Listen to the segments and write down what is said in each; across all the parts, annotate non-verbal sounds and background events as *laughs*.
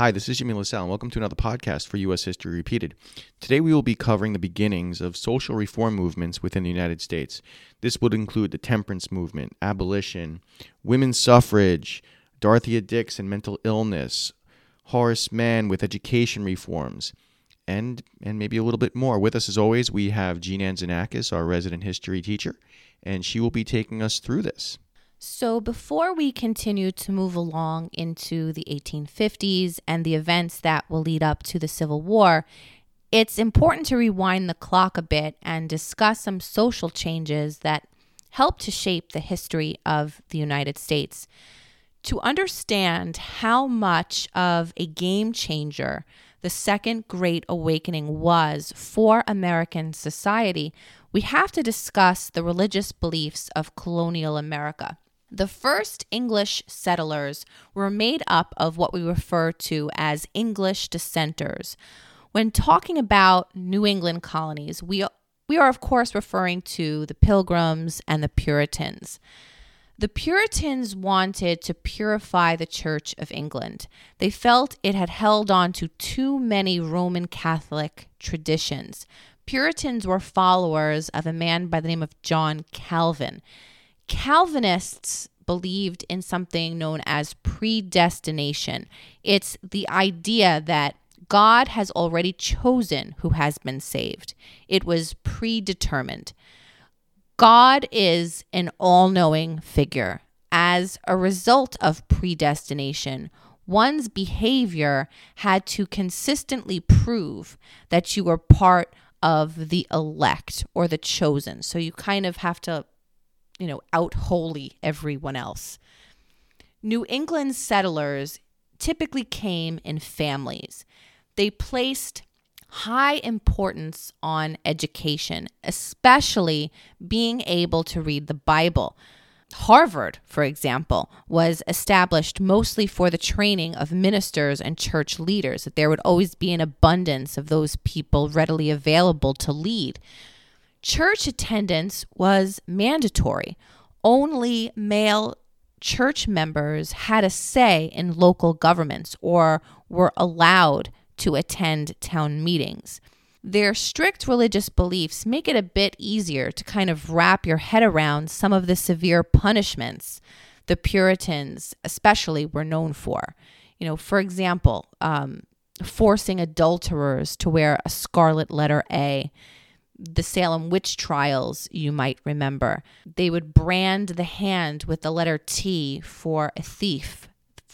Hi, this is Jimmy LaSalle, and welcome to another podcast for U.S. History Repeated. Today we will be covering the beginnings of social reform movements within the United States. This would include the temperance movement, abolition, women's suffrage, Dorothea Dix and mental illness, Horace Mann with education reforms, and and maybe a little bit more. With us as always, we have Jean Anzanakis, our resident history teacher, and she will be taking us through this. So, before we continue to move along into the 1850s and the events that will lead up to the Civil War, it's important to rewind the clock a bit and discuss some social changes that helped to shape the history of the United States. To understand how much of a game changer the Second Great Awakening was for American society, we have to discuss the religious beliefs of colonial America. The first English settlers were made up of what we refer to as English dissenters. When talking about New England colonies, we, we are, of course, referring to the Pilgrims and the Puritans. The Puritans wanted to purify the Church of England. They felt it had held on to too many Roman Catholic traditions. Puritans were followers of a man by the name of John Calvin. Calvinists believed in something known as predestination. It's the idea that God has already chosen who has been saved, it was predetermined. God is an all knowing figure. As a result of predestination, one's behavior had to consistently prove that you were part of the elect or the chosen. So you kind of have to you know, out wholly everyone else. New England settlers typically came in families. They placed high importance on education, especially being able to read the Bible. Harvard, for example, was established mostly for the training of ministers and church leaders, that there would always be an abundance of those people readily available to lead. Church attendance was mandatory. Only male church members had a say in local governments or were allowed to attend town meetings. Their strict religious beliefs make it a bit easier to kind of wrap your head around some of the severe punishments the Puritans, especially, were known for. You know, for example, um, forcing adulterers to wear a scarlet letter A the Salem witch trials, you might remember. They would brand the hand with the letter T for a thief,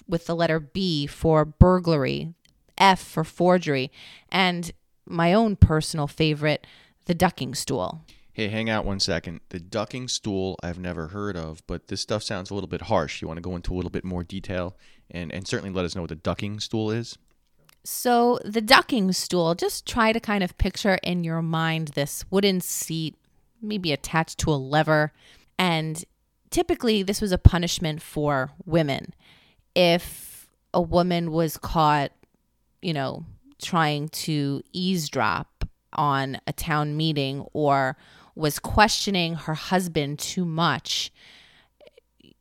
with the letter B for burglary, F for forgery, and my own personal favorite, the ducking stool. Hey, hang out one second. The ducking stool I've never heard of, but this stuff sounds a little bit harsh. You want to go into a little bit more detail and, and certainly let us know what the ducking stool is? So, the ducking stool, just try to kind of picture in your mind this wooden seat, maybe attached to a lever. And typically, this was a punishment for women. If a woman was caught, you know, trying to eavesdrop on a town meeting or was questioning her husband too much,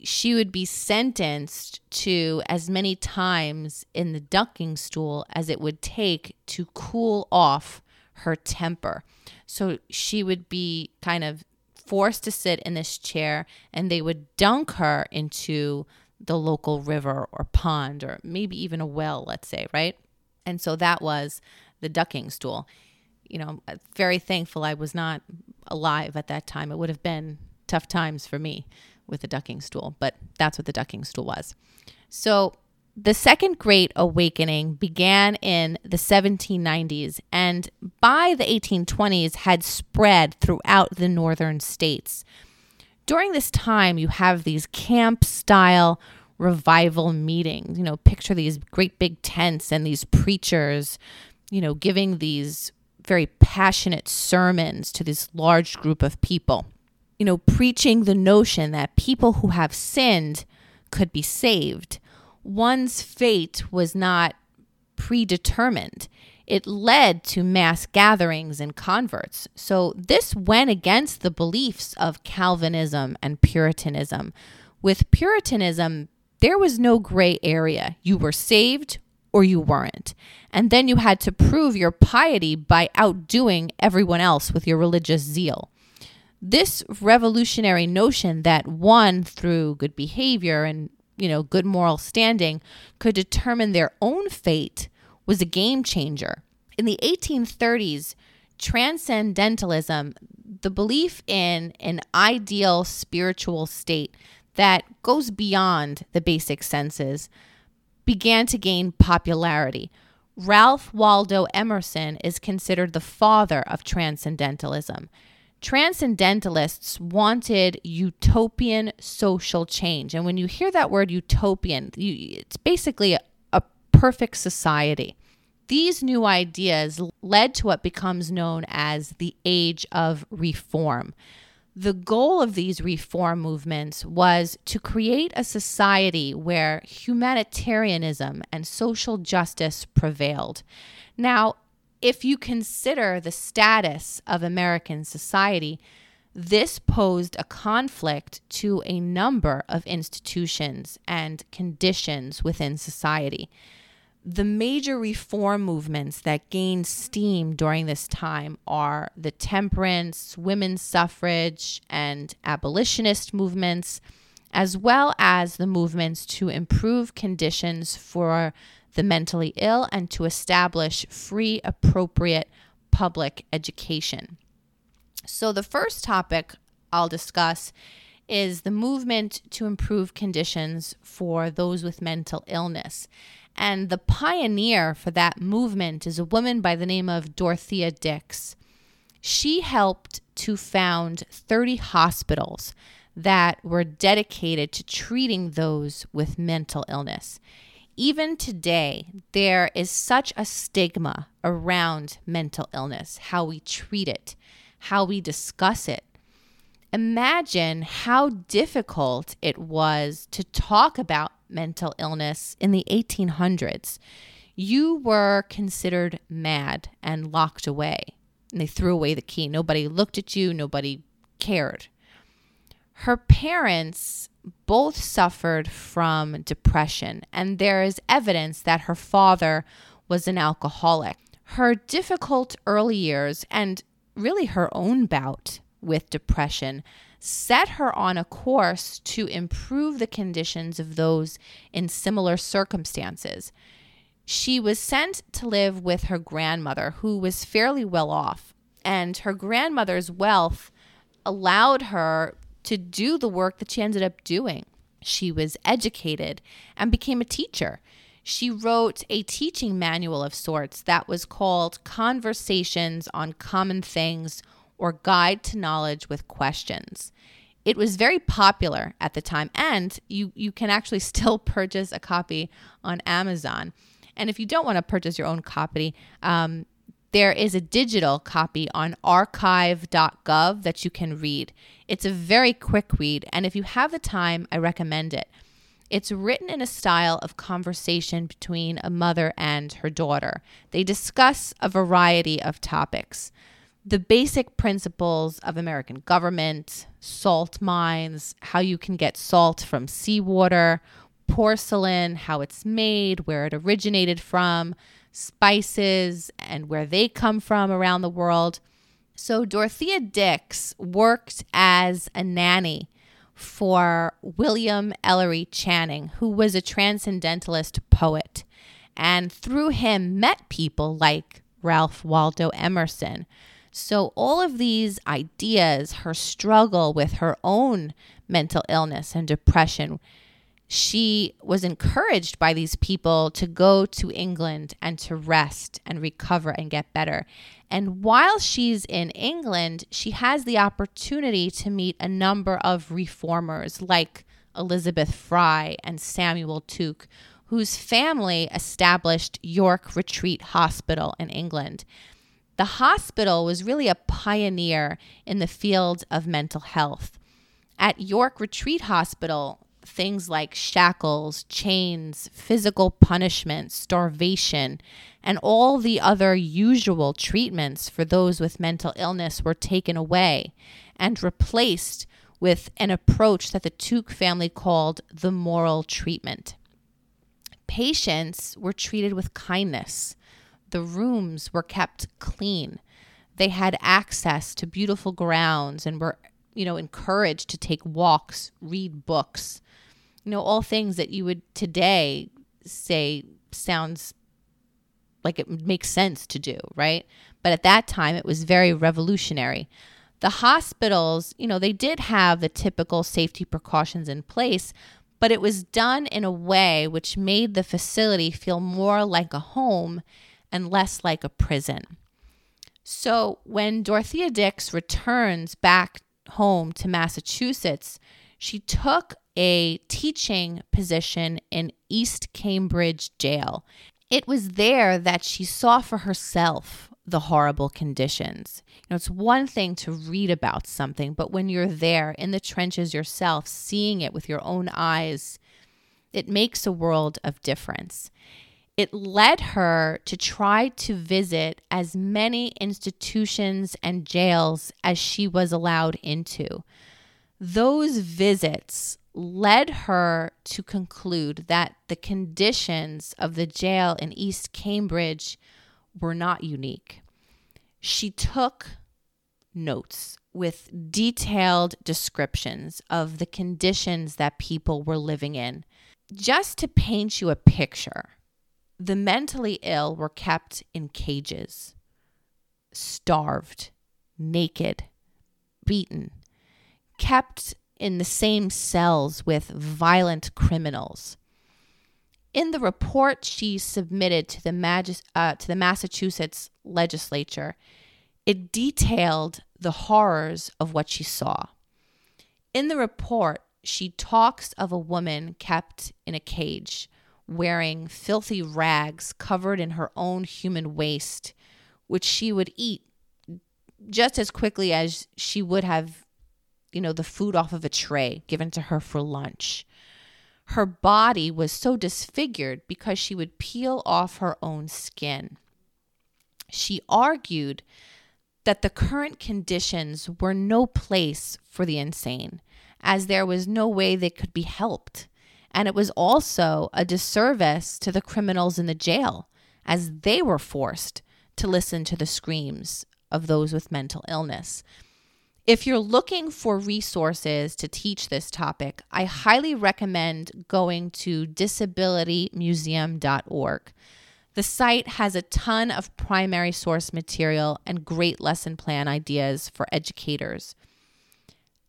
she would be sentenced to as many times in the ducking stool as it would take to cool off her temper. So she would be kind of forced to sit in this chair and they would dunk her into the local river or pond or maybe even a well, let's say, right? And so that was the ducking stool. You know, very thankful I was not alive at that time. It would have been tough times for me with a ducking stool, but that's what the ducking stool was. So the Second Great Awakening began in the 1790s and by the 1820s had spread throughout the northern states. During this time, you have these camp style revival meetings. You know, picture these great big tents and these preachers, you know, giving these very passionate sermons to this large group of people you know, preaching the notion that people who have sinned could be saved. One's fate was not predetermined. It led to mass gatherings and converts. So, this went against the beliefs of Calvinism and Puritanism. With Puritanism, there was no gray area. You were saved or you weren't. And then you had to prove your piety by outdoing everyone else with your religious zeal. This revolutionary notion that one, through good behavior and you know good moral standing, could determine their own fate was a game changer. In the 1830s, transcendentalism, the belief in an ideal spiritual state that goes beyond the basic senses, began to gain popularity. Ralph Waldo Emerson is considered the father of transcendentalism. Transcendentalists wanted utopian social change. And when you hear that word utopian, you, it's basically a, a perfect society. These new ideas led to what becomes known as the Age of Reform. The goal of these reform movements was to create a society where humanitarianism and social justice prevailed. Now, if you consider the status of American society, this posed a conflict to a number of institutions and conditions within society. The major reform movements that gained steam during this time are the temperance, women's suffrage, and abolitionist movements, as well as the movements to improve conditions for the mentally ill and to establish free, appropriate public education. So, the first topic I'll discuss is the movement to improve conditions for those with mental illness. And the pioneer for that movement is a woman by the name of Dorothea Dix. She helped to found 30 hospitals that were dedicated to treating those with mental illness. Even today, there is such a stigma around mental illness, how we treat it, how we discuss it. Imagine how difficult it was to talk about mental illness in the 1800s, you were considered mad and locked away. And they threw away the key. Nobody looked at you, nobody cared. Her parents both suffered from depression, and there is evidence that her father was an alcoholic. Her difficult early years and really her own bout with depression set her on a course to improve the conditions of those in similar circumstances. She was sent to live with her grandmother, who was fairly well off, and her grandmother's wealth allowed her to do the work that she ended up doing. She was educated and became a teacher. She wrote a teaching manual of sorts that was called Conversations on Common Things or Guide to Knowledge with Questions. It was very popular at the time, and you, you can actually *laughs* still purchase a copy on Amazon. And if you don't want to purchase your own copy, um, there is a digital copy on archive.gov that you can read. It's a very quick read, and if you have the time, I recommend it. It's written in a style of conversation between a mother and her daughter. They discuss a variety of topics the basic principles of American government, salt mines, how you can get salt from seawater, porcelain, how it's made, where it originated from, spices, and where they come from around the world. So, Dorothea Dix worked as a nanny for William Ellery Channing, who was a transcendentalist poet, and through him met people like Ralph Waldo Emerson so, all of these ideas, her struggle with her own mental illness and depression, she was encouraged by these people to go to England and to rest and recover and get better. And while she's in England, she has the opportunity to meet a number of reformers like Elizabeth Fry and Samuel Tuke, whose family established York Retreat Hospital in England. The hospital was really a pioneer in the field of mental health. At York Retreat Hospital, things like shackles, chains, physical punishment, starvation, and all the other usual treatments for those with mental illness were taken away and replaced with an approach that the Tuke family called the moral treatment. Patients were treated with kindness. The rooms were kept clean. They had access to beautiful grounds and were, you know, encouraged to take walks, read books. You know, all things that you would today say sounds like it makes sense to do, right? But at that time, it was very revolutionary. The hospitals, you know, they did have the typical safety precautions in place, but it was done in a way which made the facility feel more like a home and less like a prison. So when Dorothea Dix returns back home to Massachusetts, she took a teaching position in East Cambridge Jail. It was there that she saw for herself the horrible conditions. You know, it's one thing to read about something, but when you're there in the trenches yourself, seeing it with your own eyes, it makes a world of difference. It led her to try to visit as many institutions and jails as she was allowed into. Those visits led her to conclude that the conditions of the jail in East Cambridge were not unique. She took notes with detailed descriptions of the conditions that people were living in. Just to paint you a picture, the mentally ill were kept in cages, starved, naked, beaten, kept in the same cells with violent criminals. In the report she submitted to the, Magis- uh, to the Massachusetts legislature, it detailed the horrors of what she saw. In the report, she talks of a woman kept in a cage, wearing filthy rags covered in her own human waste, which she would eat just as quickly as she would have you know, the food off of a tray given to her for lunch. Her body was so disfigured because she would peel off her own skin. She argued that the current conditions were no place for the insane, as there was no way they could be helped. And it was also a disservice to the criminals in the jail, as they were forced to listen to the screams of those with mental illness. If you're looking for resources to teach this topic, I highly recommend going to disabilitymuseum.org. The site has a ton of primary source material and great lesson plan ideas for educators.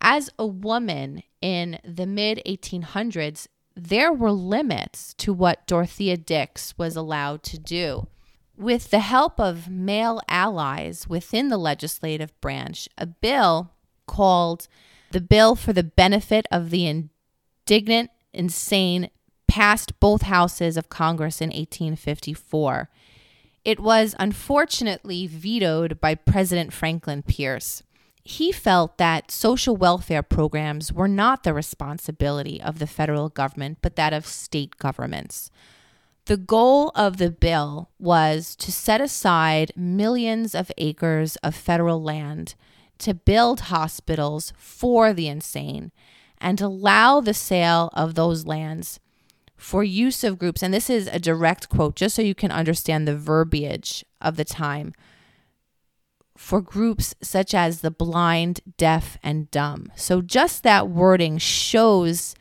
As a woman in the mid 1800s, there were limits to what Dorothea Dix was allowed to do. With the help of male allies within the legislative branch, a bill called the Bill for the Benefit of the Indignant Insane passed both houses of Congress in 1854. It was unfortunately vetoed by President Franklin Pierce. He felt that social welfare programs were not the responsibility of the federal government, but that of state governments. The goal of the bill was to set aside millions of acres of federal land to build hospitals for the insane and allow the sale of those lands for use of groups. And this is a direct quote, just so you can understand the verbiage of the time for groups such as the blind, deaf, and dumb. So just that wording shows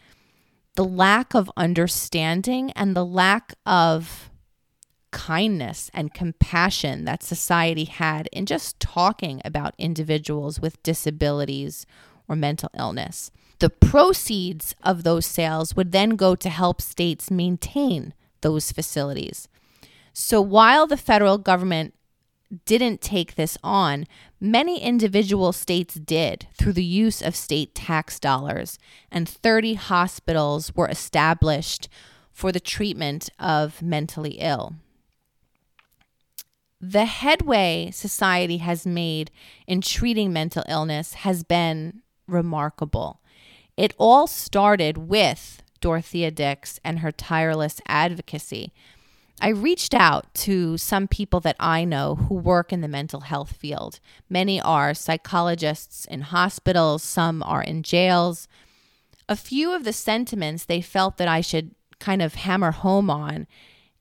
the lack of understanding and the lack of kindness and compassion that society had in just talking about individuals with disabilities or mental illness. The proceeds of those sales would then go to help states maintain those facilities. So while the federal government didn't take this on, many individual states did through the use of state tax dollars, and 30 hospitals were established for the treatment of mentally ill. The headway society has made in treating mental illness has been remarkable. It all started with Dorothea Dix and her tireless advocacy. I reached out to some people that I know who work in the mental health field. Many are psychologists in hospitals, some are in jails. A few of the sentiments they felt that I should kind of hammer home on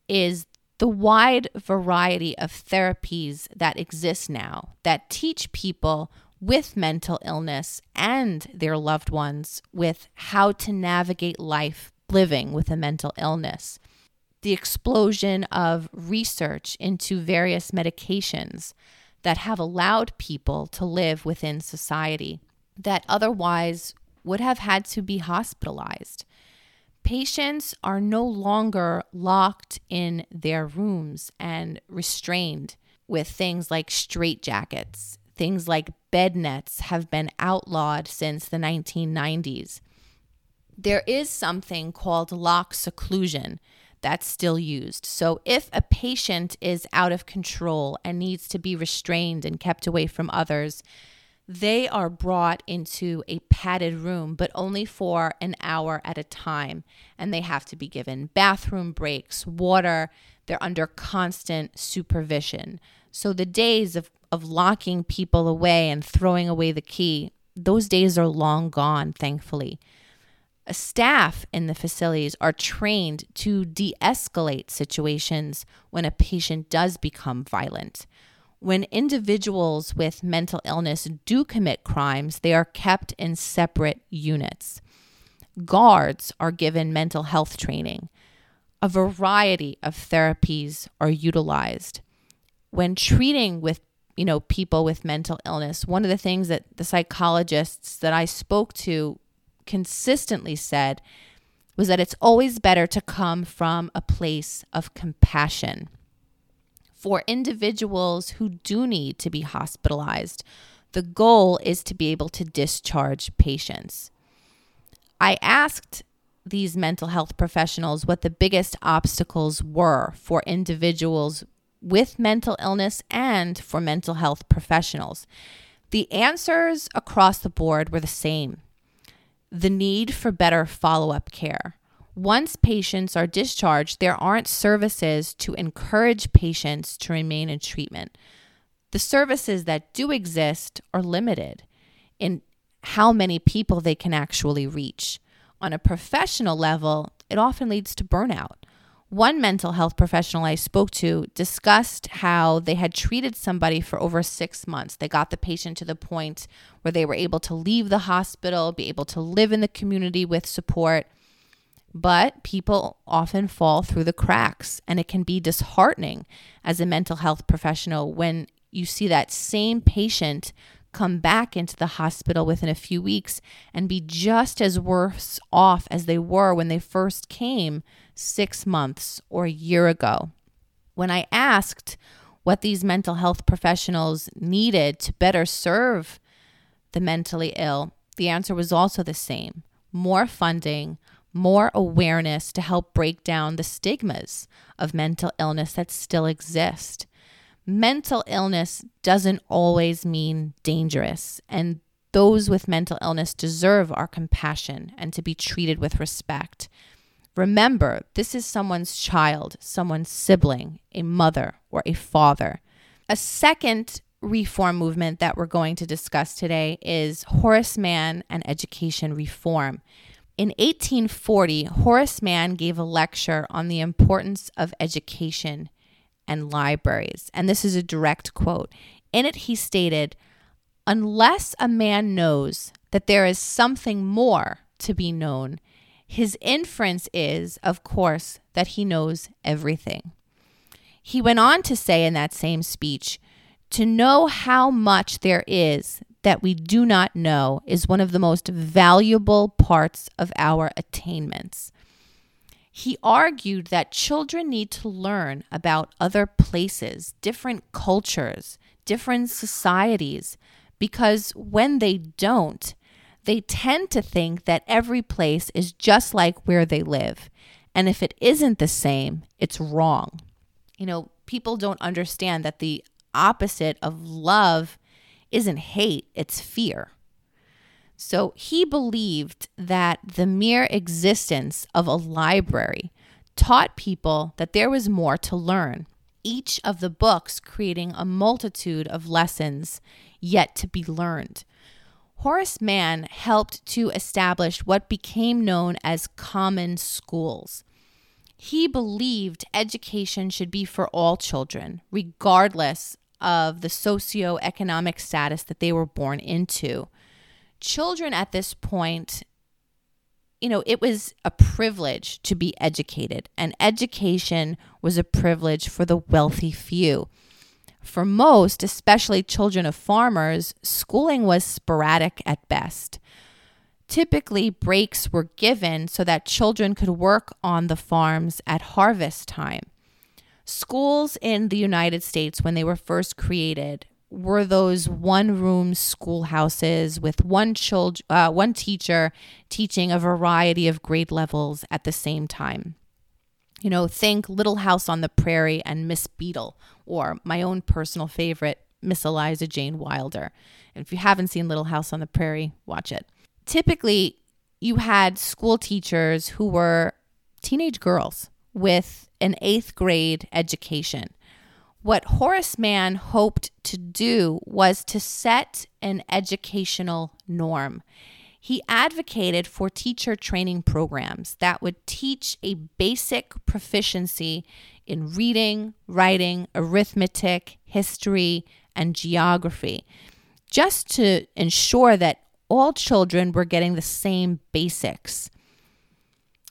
is the wide variety of therapies that exist now that teach people with mental illness and their loved ones with how to navigate life living with a mental illness. The explosion of research into various medications that have allowed people to live within society that otherwise would have had to be hospitalized. Patients are no longer locked in their rooms and restrained with things like straitjackets. Things like bed nets have been outlawed since the 1990s. There is something called lock seclusion that's still used. So, if a patient is out of control and needs to be restrained and kept away from others, they are brought into a padded room, but only for an hour at a time. And they have to be given bathroom breaks, water. They're under constant supervision. So the days of, of locking people away and throwing away the key, those days are long gone, thankfully. Staff in the facilities are trained to de escalate situations when a patient does become violent. When individuals with mental illness do commit crimes, they are kept in separate units. Guards are given mental health training. A variety of therapies are utilized. When treating with you know people with mental illness, one of the things that the psychologists that I spoke to consistently said was that it's always better to come from a place of compassion for individuals who do need to be hospitalized, the goal is to be able to discharge patients. I asked these mental health professionals what the biggest obstacles were for individuals with mental illness and for mental health professionals. The answers across the board were the same the need for better follow up care, once patients are discharged, there aren't services to encourage patients to remain in treatment. The services that do exist are limited in how many people they can actually reach. On a professional level, it often leads to burnout. One mental health professional I spoke to discussed how they had treated somebody for over six months. They got the patient to the point where they were able to leave the hospital, be able to live in the community with support but people often fall through the cracks, and it can be disheartening as a mental health professional when you see that same patient come back into the hospital within a few weeks and be just as worse off as they were when they first came six months or a year ago. When I asked what these mental health professionals needed to better serve the mentally ill, the answer was also the same more funding, more awareness to help break down the stigmas of mental illness that still exist. Mental illness doesn't always mean dangerous, and those with mental illness deserve our compassion and to be treated with respect. Remember, this is someone's child, someone's sibling, a mother, or a father. A second reform movement that we're going to discuss today is Horace Mann and education reform. In 1840, Horace Mann gave a lecture on the importance of education and libraries. And this is a direct quote. In it, he stated, Unless a man knows that there is something more to be known, his inference is, of course, that he knows everything. He went on to say in that same speech, to know how much there is that we do not know is one of the most valuable parts of our attainments. He argued that children need to learn about other places, different cultures, different societies, because when they don't, they tend to think that every place is just like where they live. And if it isn't the same, it's wrong. You know, people don't understand that the opposite of love isn't hate, it's fear. So he believed that the mere existence of a library taught people that there was more to learn, each of the books creating a multitude of lessons yet to be learned. Horace Mann helped to establish what became known as common schools. He believed education should be for all children, regardless of the socioeconomic status that they were born into. Children at this point, you know, it was a privilege to be educated, and education was a privilege for the wealthy few. For most, especially children of farmers, schooling was sporadic at best. Typically, breaks were given so that children could work on the farms at harvest time. Schools in the United States, when they were first created, were those one room schoolhouses with one child, uh, one teacher teaching a variety of grade levels at the same time. You know, think Little House on the Prairie and Miss Beadle, or my own personal favorite, Miss Eliza Jane Wilder. And if you haven't seen Little House on the Prairie, watch it. Typically, you had school teachers who were teenage girls with an eighth grade education. What Horace Mann hoped to do was to set an educational norm. He advocated for teacher training programs that would teach a basic proficiency in reading, writing, arithmetic, history, and geography, just to ensure that all children were getting the same basics.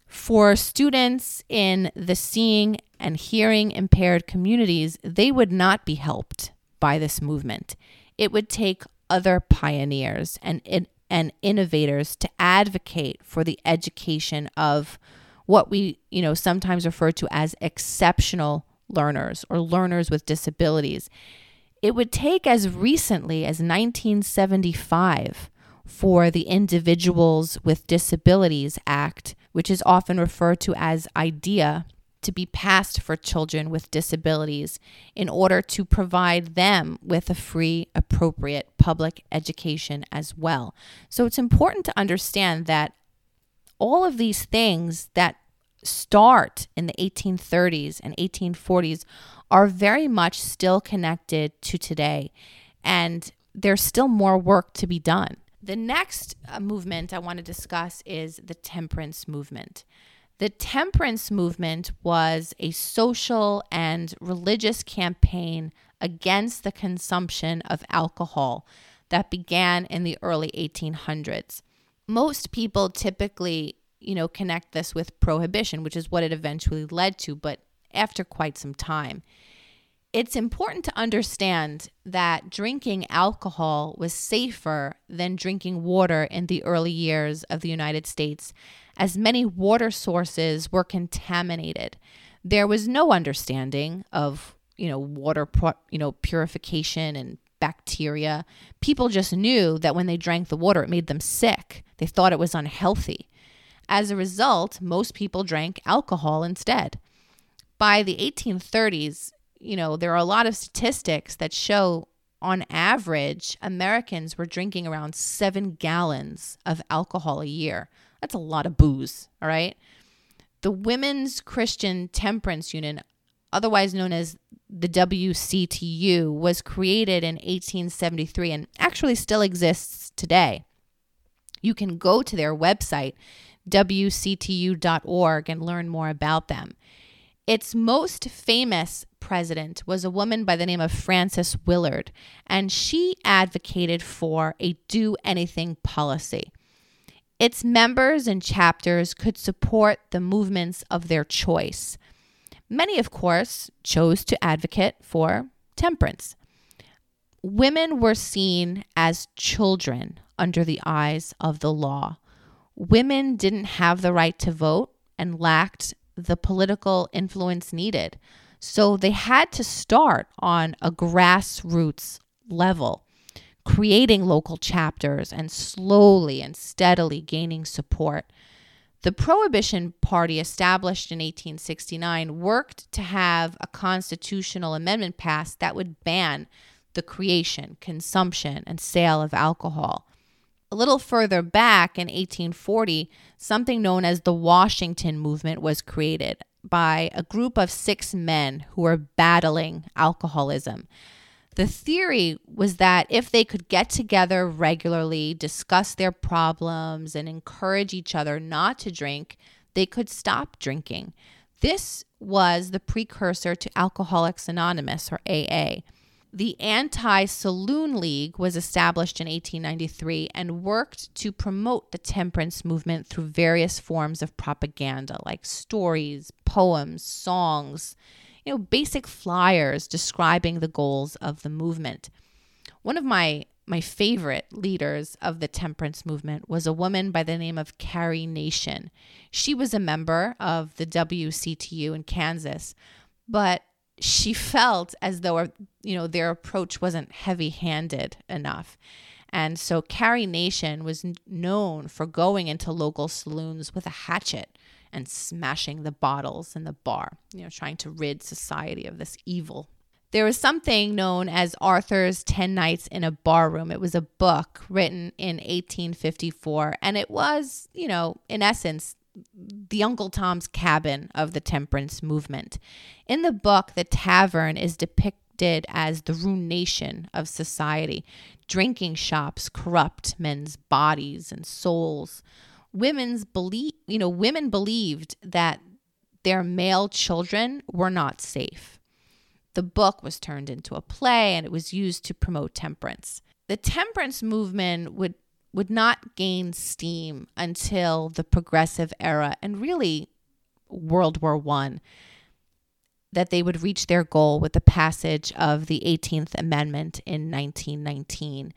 For students in the seeing and hearing impaired communities, they would not be helped by this movement. It would take other pioneers and, and innovators to advocate for the education of what we, you know, sometimes refer to as exceptional learners or learners with disabilities. It would take as recently as 1975 for the Individuals with Disabilities Act, which is often referred to as IDEA, to be passed for children with disabilities in order to provide them with a free, appropriate public education as well. So it's important to understand that all of these things that start in the 1830s and 1840s are very much still connected to today. And there's still more work to be done. The next uh, movement I want to discuss is the temperance movement. The temperance movement was a social and religious campaign against the consumption of alcohol that began in the early 1800s. Most people typically, you know, connect this with prohibition, which is what it eventually led to, but after quite some time it's important to understand that drinking alcohol was safer than drinking water in the early years of the United States, as many water sources were contaminated. There was no understanding of, you know, water, you know, purification and bacteria. People just knew that when they drank the water, it made them sick. They thought it was unhealthy. As a result, most people drank alcohol instead. By the 1830s, you know, there are a lot of statistics that show on average, Americans were drinking around seven gallons of alcohol a year. That's a lot of booze, all right? The Women's Christian Temperance Union, otherwise known as the WCTU, was created in 1873 and actually still exists today. You can go to their website, wctu.org, and learn more about them. Its most famous president was a woman by the name of Frances Willard, and she advocated for a do anything policy. Its members and chapters could support the movements of their choice. Many, of course, chose to advocate for temperance. Women were seen as children under the eyes of the law. Women didn't have the right to vote and lacked the political influence needed. So they had to start on a grassroots level, creating local chapters and slowly and steadily gaining support. The Prohibition Party, established in 1869, worked to have a constitutional amendment passed that would ban the creation, consumption, and sale of alcohol. A little further back in 1840, something known as the Washington Movement was created by a group of six men who were battling alcoholism. The theory was that if they could get together regularly, discuss their problems, and encourage each other not to drink, they could stop drinking. This was the precursor to Alcoholics Anonymous or AA. The Anti Saloon League was established in 1893 and worked to promote the temperance movement through various forms of propaganda like stories, poems, songs, you know, basic flyers describing the goals of the movement. One of my my favorite leaders of the temperance movement was a woman by the name of Carrie Nation. She was a member of the WCTU in Kansas, but she felt as though you know their approach wasn't heavy-handed enough. And so Carrie Nation was known for going into local saloons with a hatchet and smashing the bottles in the bar, you know, trying to rid society of this evil. There was something known as Arthur's 10 Nights in a Barroom. It was a book written in 1854, and it was, you know, in essence, the Uncle Tom's Cabin of the temperance movement. In the book, the tavern is depicted as the ruination of society. Drinking shops corrupt men's bodies and souls. Women's believe, you know, women believed that their male children were not safe. The book was turned into a play and it was used to promote temperance. The temperance movement would would not gain steam until the progressive era and really World War One. That they would reach their goal with the passage of the 18th Amendment in 1919.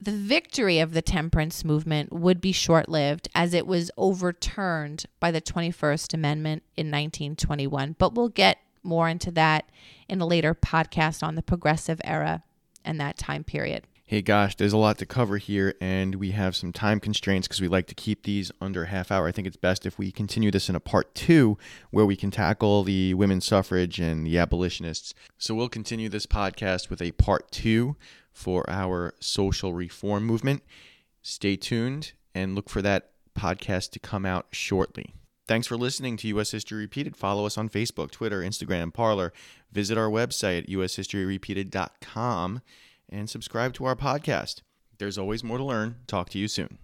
The victory of the temperance movement would be short lived as it was overturned by the 21st Amendment in 1921. But we'll get more into that in a later podcast on the progressive era and that time period hey gosh, there's a lot to cover here, and we have some time constraints because we like to keep these under half hour. I think it's best if we continue this in a part two where we can tackle the women's suffrage and the abolitionists. So we'll continue this podcast with a part two for our social reform movement. Stay tuned and look for that podcast to come out shortly. Thanks for listening to U.S. History Repeated. Follow us on Facebook, Twitter, Instagram, Parler. Visit our website at ushistoryrepeated.com and subscribe to our podcast. There's always more to learn. Talk to you soon.